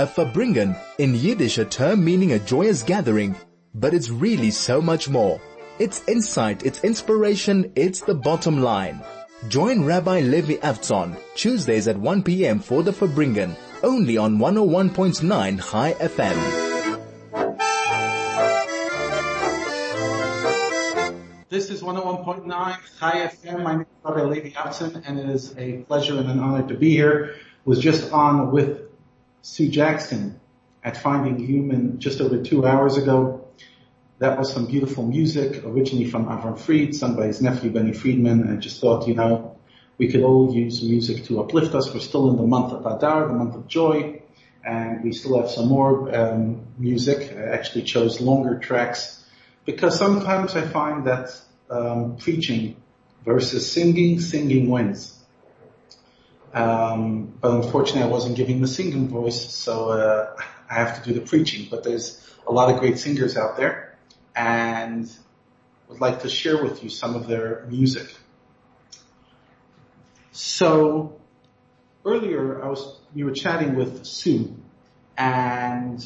A Farbrengen, in Yiddish a term meaning a joyous gathering, but it's really so much more. It's insight, it's inspiration, it's the bottom line. Join Rabbi Levi Avtzon Tuesdays at 1 p.m. for the Farbrengen, only on 101.9 Chai FM. This is 101.9 Chai FM. My name is Rabbi Levi Avtzon, and it is a pleasure and an honor to be here. Was just on with Sue Jackson at Finding Human just over two hours ago. That was some beautiful music, originally from Avram Fried, sung by his nephew Benny Friedman. I just thought, you know, we could all use music to uplift us. We're still in the month of Adar, the month of joy, and we still have some more um, music. I actually chose longer tracks because sometimes I find that um, preaching versus singing, singing wins. Um, but unfortunately, I wasn't giving the singing voice, so uh, I have to do the preaching. But there's a lot of great singers out there, and would like to share with you some of their music. So earlier, I was we were chatting with Sue, and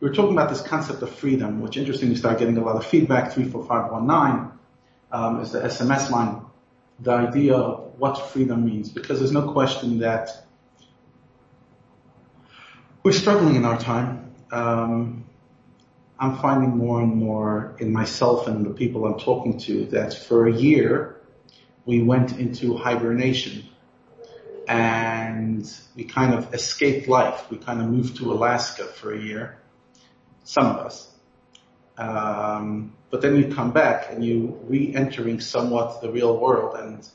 we were talking about this concept of freedom, which interestingly started getting a lot of feedback. 34519 um, is the SMS line. The idea of what freedom means, because there's no question that we're struggling in our time. Um, I'm finding more and more in myself and the people I'm talking to that for a year we went into hibernation and we kind of escaped life. We kind of moved to Alaska for a year some of us. Um, but then you come back and you re-entering somewhat the real world and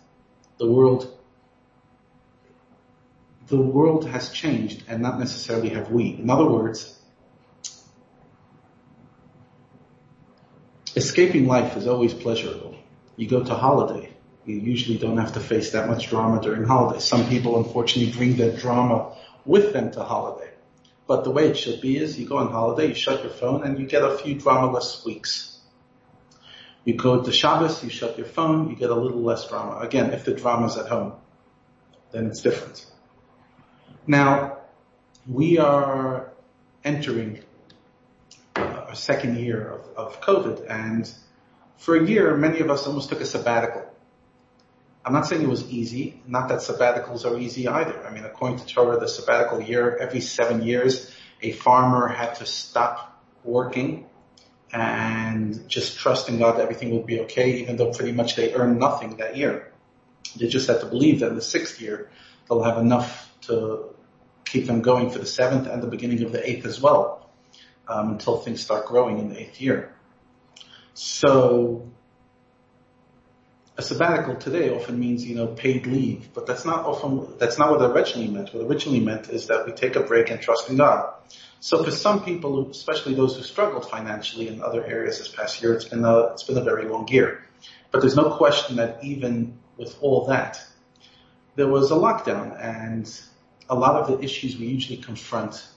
the world, the world has changed and not necessarily have we. In other words, escaping life is always pleasurable. You go to holiday. You usually don't have to face that much drama during holidays. Some people unfortunately bring that drama with them to holiday. But the way it should be is you go on holiday, you shut your phone, and you get a few drama-less weeks. You go to Shabbos, you shut your phone, you get a little less drama. Again, if the drama's at home, then it's different. Now, we are entering uh, a second year of, of COVID, and for a year, many of us almost took a sabbatical. I'm not saying it was easy, not that sabbaticals are easy either. I mean, according to Torah, the sabbatical year, every seven years, a farmer had to stop working and just trusting God that everything would be okay, even though pretty much they earned nothing that year. They just had to believe that in the sixth year, they'll have enough to keep them going for the seventh and the beginning of the eighth as well, um, until things start growing in the eighth year. So a sabbatical today often means, you know, paid leave, but that's not often, that's not what originally meant. What originally meant is that we take a break and trust in God. So for some people, especially those who struggled financially in other areas this past year, it's been a, it's been a very long year. But there's no question that even with all that, there was a lockdown and a lot of the issues we usually confront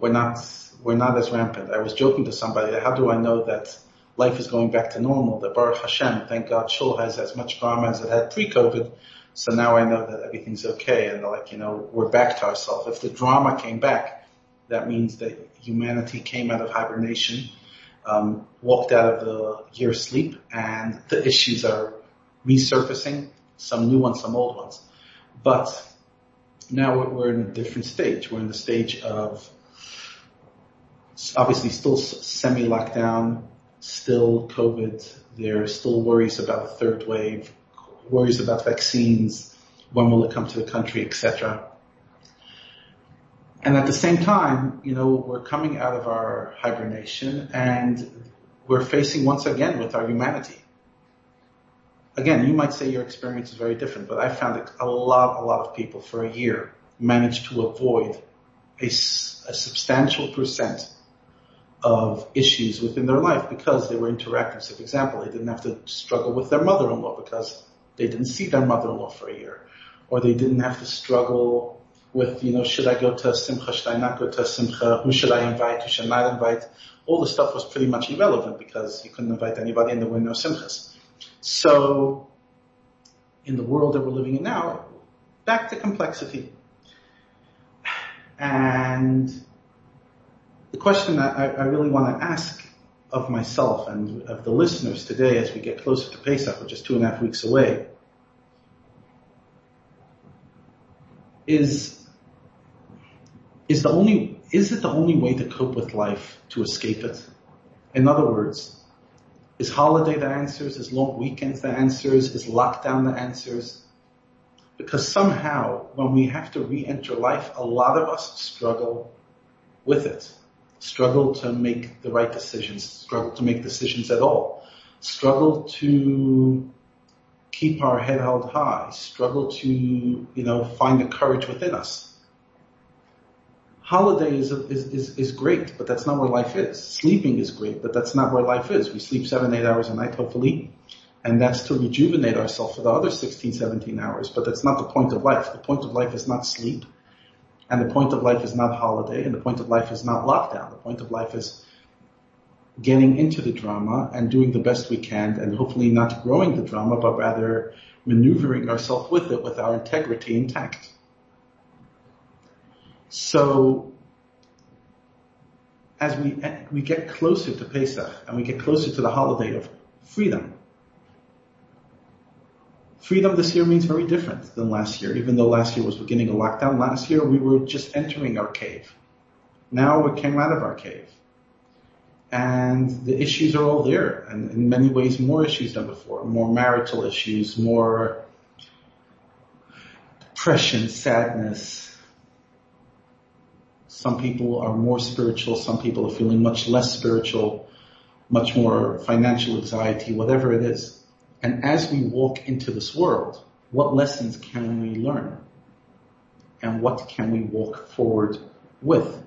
were not, were not as rampant. I was joking to somebody, how do I know that life is going back to normal, that Baruch Hashem, thank God Shul has as much drama as it had pre-COVID. So now I know that everything's okay and like, you know, we're back to ourselves. If the drama came back, that means that humanity came out of hibernation, um, walked out of the year sleep and the issues are resurfacing, some new ones, some old ones. But now we're in a different stage. We're in the stage of obviously still semi-lockdown, still COVID. There are still worries about a third wave, worries about vaccines, when will it come to the country, etc. And at the same time, you know, we're coming out of our hibernation and we're facing once again with our humanity. Again, you might say your experience is very different, but I found that a lot, a lot of people for a year managed to avoid a, a substantial percent of issues within their life because they were interacting. So for example, they didn't have to struggle with their mother-in-law because they didn't see their mother-in-law for a year. Or they didn't have to struggle with, you know, should I go to a simcha, should I not go to a simcha, who should I invite, who should I not invite. All the stuff was pretty much irrelevant because you couldn't invite anybody and there were no simchas. So, in the world that we're living in now, back to complexity. And question that I, I really want to ask of myself and of the listeners today as we get closer to Pesach, which is two and a half weeks away, is, is the only, is it the only way to cope with life to escape it? In other words, is holiday the answers? Is long weekends the answers? Is lockdown the answers? Because somehow when we have to re-enter life, a lot of us struggle with it. Struggle to make the right decisions, struggle to make decisions at all, struggle to keep our head held high, struggle to, you know, find the courage within us. Holiday is, is, is, is great, but that's not where life is. Sleeping is great, but that's not where life is. We sleep seven, eight hours a night, hopefully, and that's to rejuvenate ourselves for the other 16, 17 hours, but that's not the point of life. The point of life is not sleep, and the point of life is not holiday, and the point of life is not lockdown. The point of life is getting into the drama and doing the best we can and hopefully not growing the drama, but rather maneuvering ourselves with it with our integrity intact. So as we, we get closer to Pesach and we get closer to the holiday of freedom, freedom this year means very different than last year, even though last year was beginning a lockdown. Last year we were just entering our cave. Now we came out of our cave and the issues are all there and in many ways more issues than before, more marital issues, more depression, sadness. Some people are more spiritual, some people are feeling much less spiritual, much more financial anxiety, whatever it is. And as we walk into this world, what lessons can we learn? And what can we walk forward with?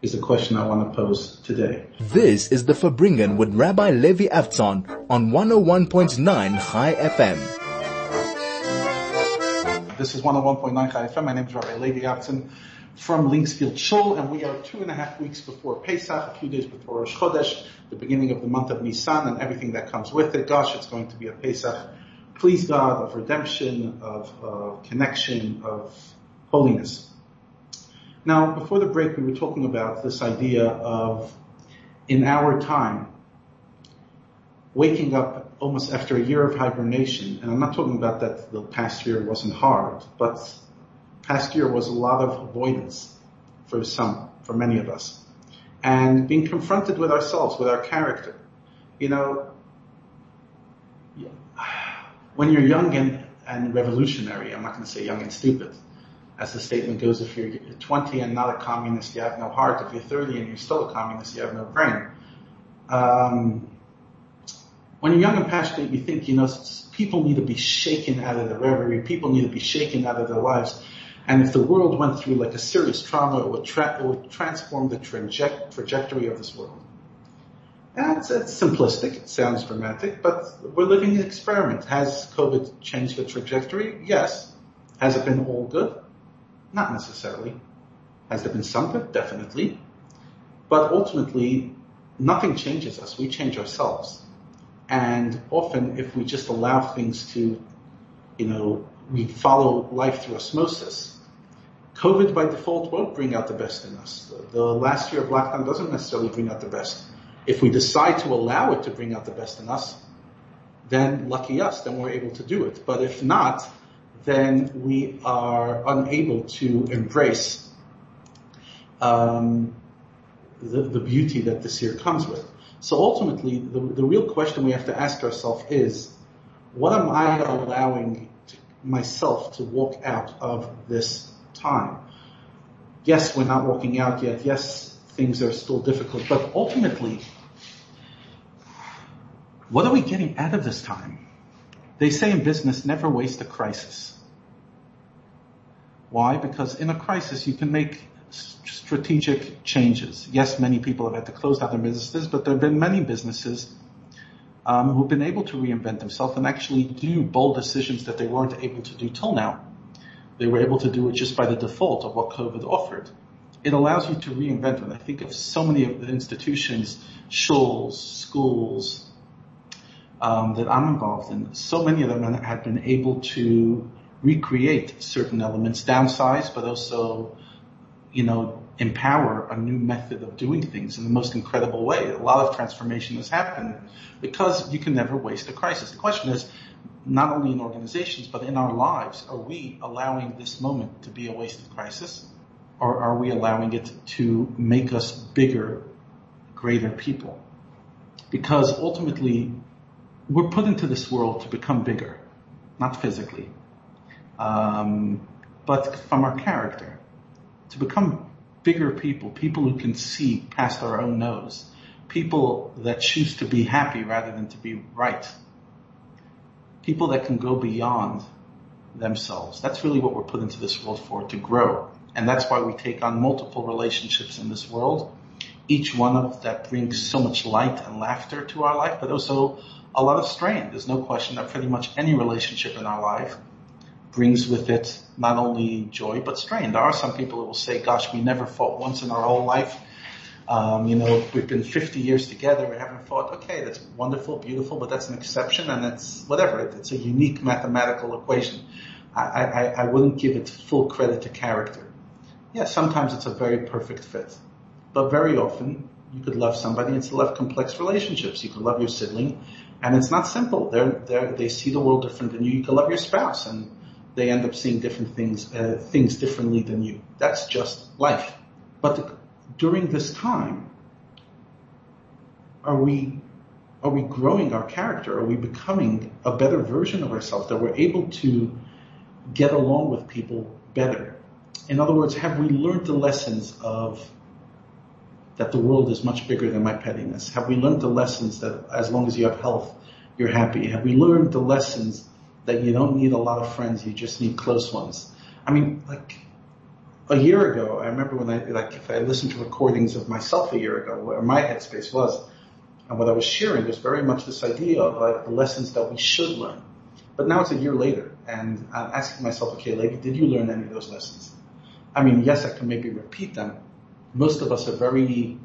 is the question I want to pose today. This is the Farbrengen with Rabbi Levi Avtzon on 101.9 Chai FM. This is 101.9 Chai FM. My name is Rabbi Levi Avtzon from Linksfield Shul, and we are two and a half weeks before Pesach, a few days before Rosh Chodesh, the beginning of the month of Nisan, and everything that comes with it. Gosh, it's going to be a Pesach, please God, of redemption, of uh, connection, of holiness. Now, before the break, we were talking about this idea of, in our time, waking up almost after a year of hibernation, and I'm not talking about that the past year wasn't hard, but past year was a lot of avoidance for some, for many of us. And being confronted with ourselves, with our character. You know, when you're young and, and revolutionary, I'm not going to say young and stupid, as the statement goes, if you're 20 and not a communist, you have no heart. If you're 30 and you're still a communist, you have no brain. Um, when you're young and passionate, you think, you know, people need to be shaken out of their reverie. People need to be shaken out of their lives. And if the world went through like a serious trauma, it would, tra- it would transform the traje- trajectory of this world. It's, it's simplistic. It sounds dramatic, but we're living an experiment. Has COVID changed the trajectory? Yes. Has it been all good? Not necessarily. Has there been some good? Definitely. But ultimately, nothing changes us. We change ourselves. And often, if we just allow things to, you know, we follow life through osmosis, COVID by default won't bring out the best in us. The, the last year of lockdown doesn't necessarily bring out the best. If we decide to allow it to bring out the best in us, then lucky us, then we're able to do it. But if not, then we are unable to embrace um, the, the, beauty that this year comes with. So ultimately, the, the real question we have to ask ourselves is, what am I allowing to, myself to walk out of this time? Yes, we're not walking out yet. Yes, things are still difficult, but ultimately, what are we getting out of this time? They say in business, never waste a crisis. Why? Because in a crisis, you can make strategic changes. Yes, many people have had to close down their businesses, but there have been many businesses um, who've been able to reinvent themselves and actually do bold decisions that they weren't able to do till now. They were able to do it just by the default of what COVID offered. It allows you to reinvent. When I think of so many of the institutions, shuls, schools um, that I'm involved in, so many of them have been able to recreate certain elements, downsize, but also, you know, empower a new method of doing things in the most incredible way. A lot of transformation has happened because you can never waste a crisis. The question is, not only in organizations, but in our lives, are we allowing this moment to be a wasted crisis? Or are we allowing it to make us bigger, greater people? Because ultimately, we're put into this world to become bigger, not physically, um, but from our character, to become bigger people, people who can see past our own nose, people that choose to be happy rather than to be right, people that can go beyond themselves. That's really what we're put into this world for, to grow. And that's why we take on multiple relationships in this world. Each one of that brings so much light and laughter to our life, but also a lot of strain. There's no question that pretty much any relationship in our life brings with it not only joy, but strain. There are some people who will say, gosh, we never fought once in our whole life. Um, you know, we've been 50 years together. We haven't fought. Okay, that's wonderful, beautiful, but that's an exception and it's whatever. It's a unique mathematical equation. I, I, I wouldn't give it full credit to character. Yeah, sometimes it's a very perfect fit, but very often you could love somebody and still have complex relationships. You could love your sibling and it's not simple. They're, they're, they see the world different than you. You could love your spouse and they end up seeing different things, uh, things differently than you. That's just life. But the, during this time, are we, are we growing our character? Are we becoming a better version of ourselves that we're able to get along with people better? In other words, have we learned the lessons of that the world is much bigger than my pettiness? Have we learned the lessons that as long as you have health, you're happy? Have we learned the lessons that you don't need a lot of friends, you just need close ones? I mean, like a year ago, I remember when I, like, if I listened to recordings of myself a year ago, where my headspace was, and what I was sharing was very much this idea of like the lessons that we should learn. But now it's a year later, and I'm asking myself, okay, lady, did you learn any of those lessons? I mean, yes, I can maybe repeat them. Most of us are very,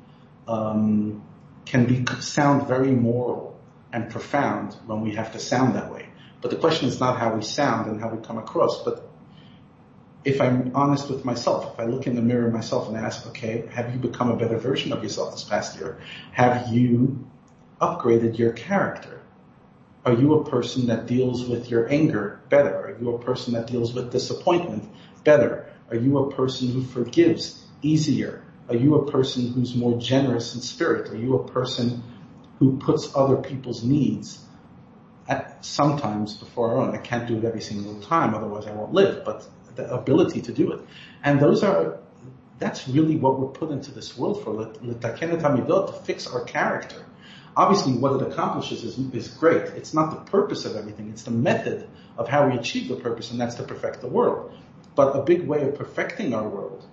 um, can be, sound very moral and profound when we have to sound that way. But the question is not how we sound and how we come across, but if I'm honest with myself, if I look in the mirror myself and ask, okay, have you become a better version of yourself this past year? Have you upgraded your character? Are you a person that deals with your anger better? Are you a person that deals with disappointment better? Are you a person who forgives easier? Are you a person who's more generous in spirit? Are you a person who puts other people's needs at sometimes before our own? I can't do it every single time, otherwise I won't live, but the ability to do it. And those are, that's really what we're put into this world for, to fix our character. Obviously, what it accomplishes is, is great. It's not the purpose of everything. It's the method of how we achieve the purpose, and that's to perfect the world. But a big way of perfecting our world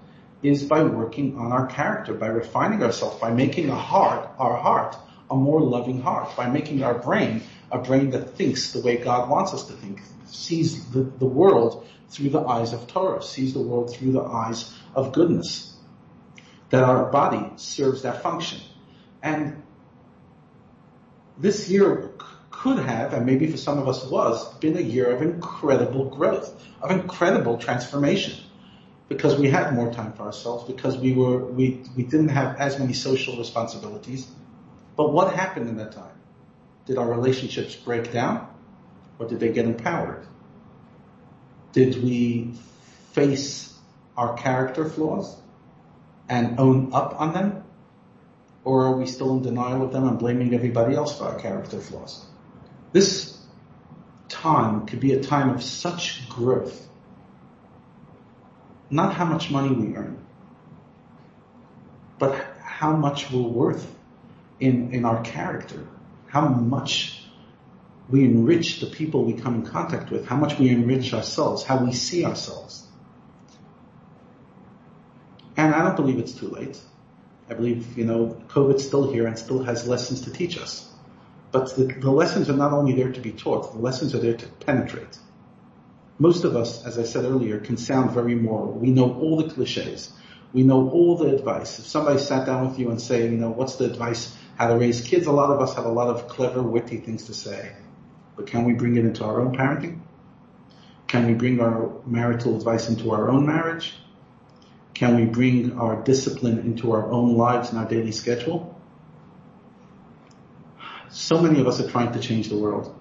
is by working on our character, by refining ourselves, by making a heart, our heart, a more loving heart, by making our brain a brain that thinks the way God wants us to think, sees the, the world through the eyes of Torah, sees the world through the eyes of goodness. That our body serves that function. And this year could have, and maybe for some of us was, been a year of incredible growth, of incredible transformation. Because we had more time for ourselves, because we were, we, we didn't have as many social responsibilities. But what happened in that time? Did our relationships break down? Or did they get empowered? Did we face our character flaws and own up on them? Or are we still in denial of them and blaming everybody else for our character flaws? This time could be a time of such growth. Not how much money we earn, but how much we're worth in, in our character. How much we enrich the people we come in contact with, how much we enrich ourselves, how we see ourselves. And I don't believe it's too late. I believe, you know, COVID's still here and still has lessons to teach us. But the, the lessons are not only there to be taught, the lessons are there to penetrate. Most of us, as I said earlier, can sound very moral. We know all the cliches. We know all the advice. If somebody sat down with you and say, you know, what's the advice how to raise kids, a lot of us have a lot of clever, witty things to say. But can we bring it into our own parenting? Can we bring our marital advice into our own marriage? Can we bring our discipline into our own lives and our daily schedule? So many of us are trying to change the world.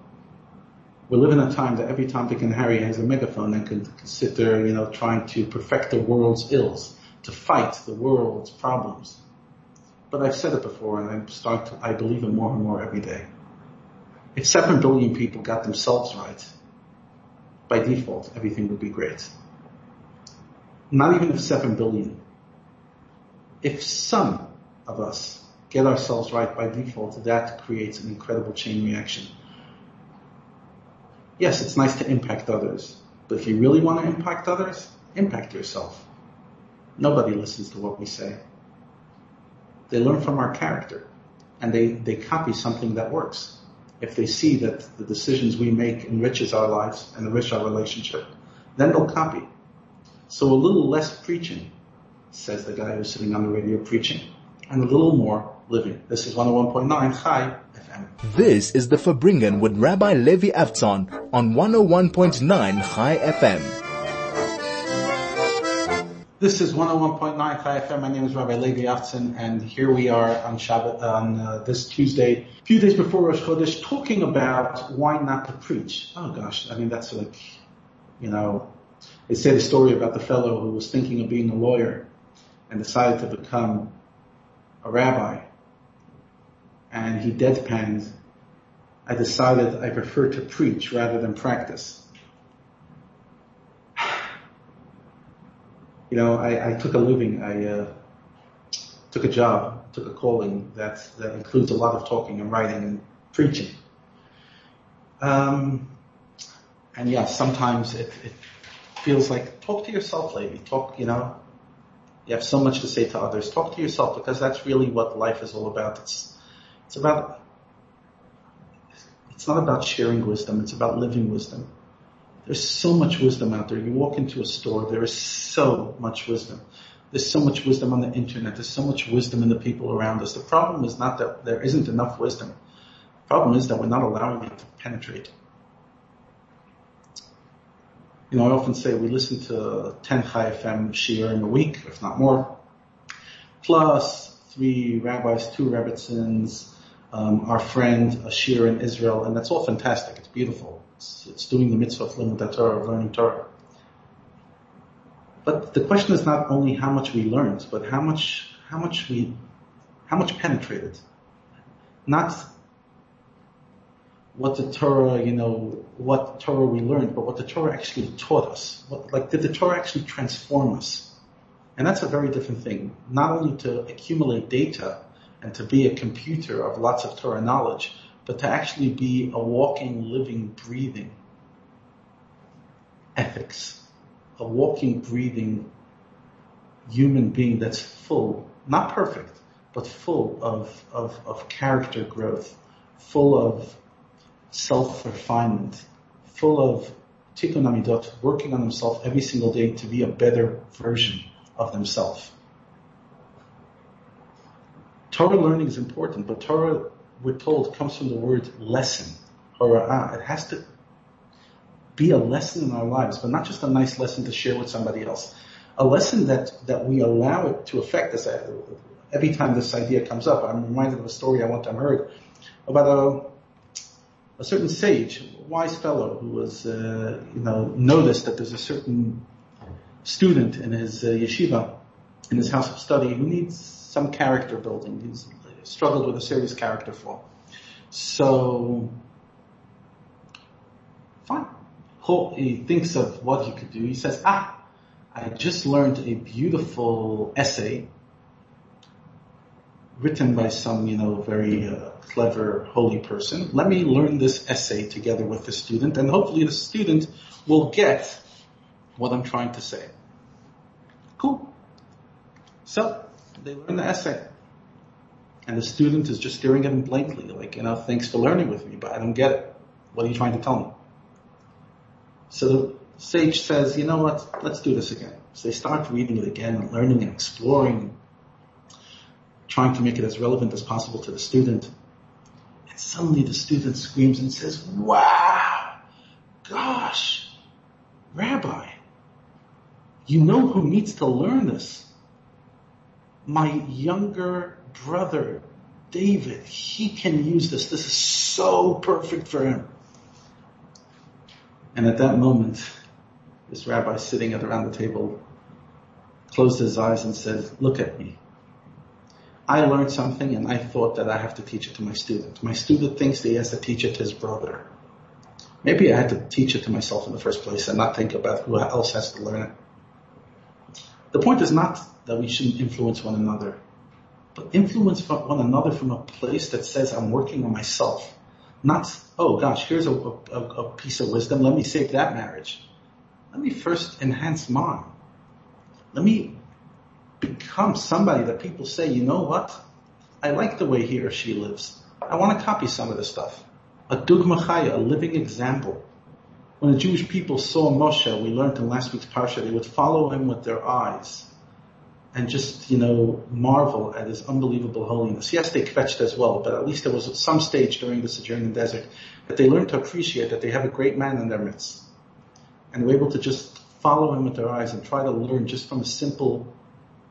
We live in a time that every Tom, Dick, and Harry has a megaphone and can, there, you know, trying to perfect the world's ills, to fight the world's problems. But I've said it before, and I'm starting to, I believe it more and more every day. If seven billion people got themselves right, by default, everything would be great. Not even if seven billion. If some of us get ourselves right by default, that creates an incredible chain reaction yes, it's nice to impact others, but if you really want to impact others, impact yourself. Nobody listens to what we say. They learn from our character and they, they copy something that works. If they see that the decisions we make enriches our lives and enrich our relationship, then they'll copy. So a little less preaching, says the guy who's sitting on the radio preaching, and a little more living. This is 101.9 Chai FM. This is the Farbrengen with Rabbi Levi Avtzon on 101.9 Chai FM. This is 101.9 Chai FM. My name is Rabbi Levi Avtzon, and here we are on Shabbat on uh, this Tuesday, a few days before Rosh Chodesh, talking about why not to preach. Oh gosh, I mean that's like, you know, they say the story about the fellow who was thinking of being a lawyer and decided to become a rabbi and he deadpanned, I decided I prefer to preach rather than practice. You know, I, I took a living, I uh, took a job, took a calling that, that includes a lot of talking and writing and preaching. Um, and yeah, sometimes it, it feels like talk to yourself, lady. Talk, you know, you have so much to say to others. Talk to yourself because that's really what life is all about. It's it's about, it's not about sharing wisdom, it's about living wisdom. There's so much wisdom out there. You walk into a store, there is so much wisdom. There's so much wisdom on the internet. There's so much wisdom in the people around us. The problem is not that there isn't enough wisdom. The problem is that we're not allowing it to penetrate. You know, I often say we listen to 10 Chai FM shiur in a week, if not more, plus three rabbis, two rebbetzins, um, our friend Ashir in Israel, and that's all fantastic. It's beautiful. It's, it's doing the mitzvah of limud Torah, of learning Torah. But the question is not only how much we learned, but how much, how much we, how much penetrated. Not what the Torah, you know, what Torah we learned, but what the Torah actually taught us. What, like, did the Torah actually transform us? And that's a very different thing. Not only to accumulate data, and to be a computer of lots of Torah knowledge, but to actually be a walking, living, breathing ethics, a walking, breathing human being that's full, not perfect, but full of, of, of character growth, full of self-refinement, full of tikkun amidot, working on himself every single day to be a better version of themselves. Torah learning is important, but Torah, we're told, comes from the word lesson. It has to be a lesson in our lives, but not just a nice lesson to share with somebody else. A lesson that, that we allow it to affect us. Every time this idea comes up, I'm reminded of a story I one time heard about a, a certain sage, wise fellow who was, uh, you know, noticed that there's a certain student in his uh, yeshiva, in his house of study, who needs some character building. He's struggled with a serious character flaw. So, fine. He thinks of what he could do. He says, ah, I just learned a beautiful essay written by some, you know, very uh, clever, holy person. Let me learn this essay together with the student and hopefully the student will get what I'm trying to say. Cool. So, they learn the essay. And the student is just staring at him blankly, like, you know, thanks for learning with me, but I don't get it. What are you trying to tell me? So the sage says, you know what, let's do this again. So they start reading it again and learning and exploring, trying to make it as relevant as possible to the student. And suddenly the student screams and says, wow, gosh, Rabbi, you know who needs to learn this? my younger brother, David, he can use this. This is so perfect for him. And at that moment, this rabbi sitting at around the table closed his eyes and said, look at me. I learned something and I thought that I have to teach it to my student. My student thinks that he has to teach it to his brother. Maybe I had to teach it to myself in the first place and not think about who else has to learn it. The point is not that we shouldn't influence one another, but influence one another from a place that says I'm working on myself. Not, oh gosh, here's a, a, a piece of wisdom. Let me save that marriage. Let me first enhance mine. Let me become somebody that people say, you know what? I like the way he or she lives. I want to copy some of this stuff. A dugma chaya, a living example. When the Jewish people saw Moshe, we learned in last week's parsha, they would follow him with their eyes and just, you know, marvel at his unbelievable holiness. Yes, they kvetched as well, but at least there was some stage during the sojourn in the desert that they learned to appreciate that they have a great man in their midst. And were able to just follow him with their eyes and try to learn just from a simple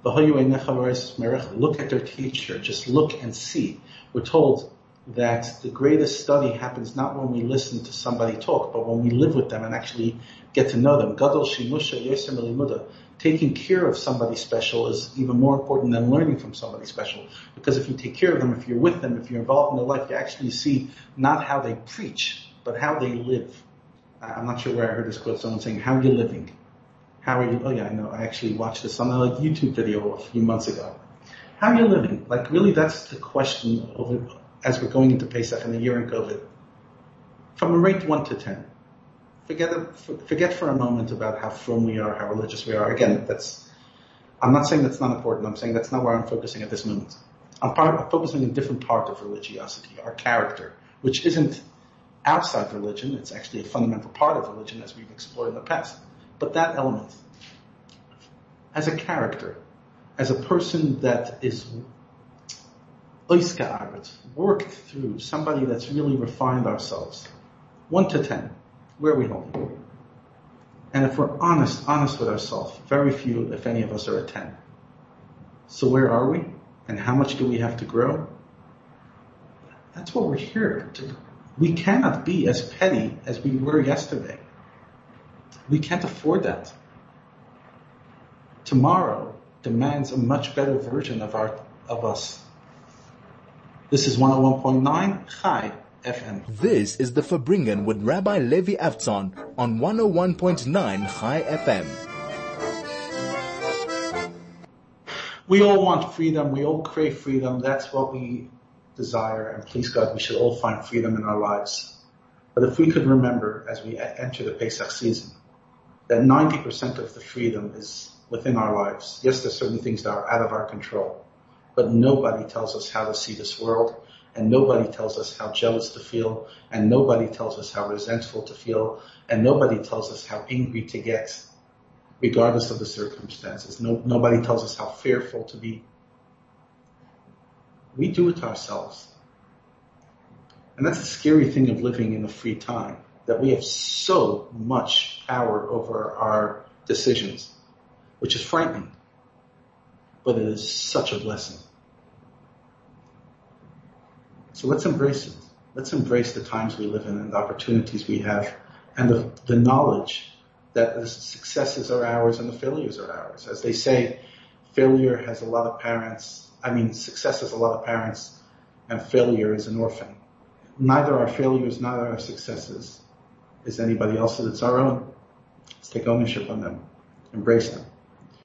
look at their teacher, just look and see. We're told that the greatest study happens not when we listen to somebody talk, but when we live with them and actually get to know them. Gadol shimusha Taking care of somebody special is even more important than learning from somebody special. Because if you take care of them, if you're with them, if you're involved in their life, you actually see not how they preach, but how they live. I'm not sure where I heard this quote, someone saying, how are you living? How are you? Oh yeah, I know. I actually watched this on a YouTube video a few months ago. How are you living? Like really, that's the question over, as we're going into Pesach and the year in COVID. From a rate one to ten, forget forget for a moment about how firm we are, how religious we are. Again, that's. I'm not saying that's not important. I'm saying that's not where I'm focusing at this moment. I'm, part, I'm focusing on a different part of religiosity, our character, which isn't outside religion. It's actually a fundamental part of religion, as we've explored in the past. But that element, as a character, as a person that is worked through, somebody that's really refined ourselves, one to ten, where are we holding? And if we're honest, honest with ourselves, very few, if any of us are at ten. So where are we? And how much do we have to grow? That's what we're here to. We cannot be as petty as we were yesterday. We can't afford that. Tomorrow demands a much better version of our of us. This is 101.9 Chai FM. This is the Farbrengen with Rabbi Levi Avtzon on 101.9 Chai FM. We all want freedom. We all crave freedom. That's what we desire. And please God, we should all find freedom in our lives. But if we could remember as we enter the Pesach season, that 90% of the freedom is within our lives. Yes, there's certain things that are out of our control, but nobody tells us how to see this world, and nobody tells us how jealous to feel, and nobody tells us how resentful to feel, and nobody tells us how angry to get, regardless of the circumstances. No, nobody tells us how fearful to be. We do it ourselves. And that's the scary thing of living in a free time that we have so much power over our decisions, which is frightening, but it is such a blessing. So let's embrace it. Let's embrace the times we live in and the opportunities we have and the, the knowledge that the successes are ours and the failures are ours. As they say, failure has a lot of parents. I mean, success has a lot of parents and failure is an orphan. Neither our failures, neither our successes is anybody else's. It's our own. Let's take ownership on them. Embrace them.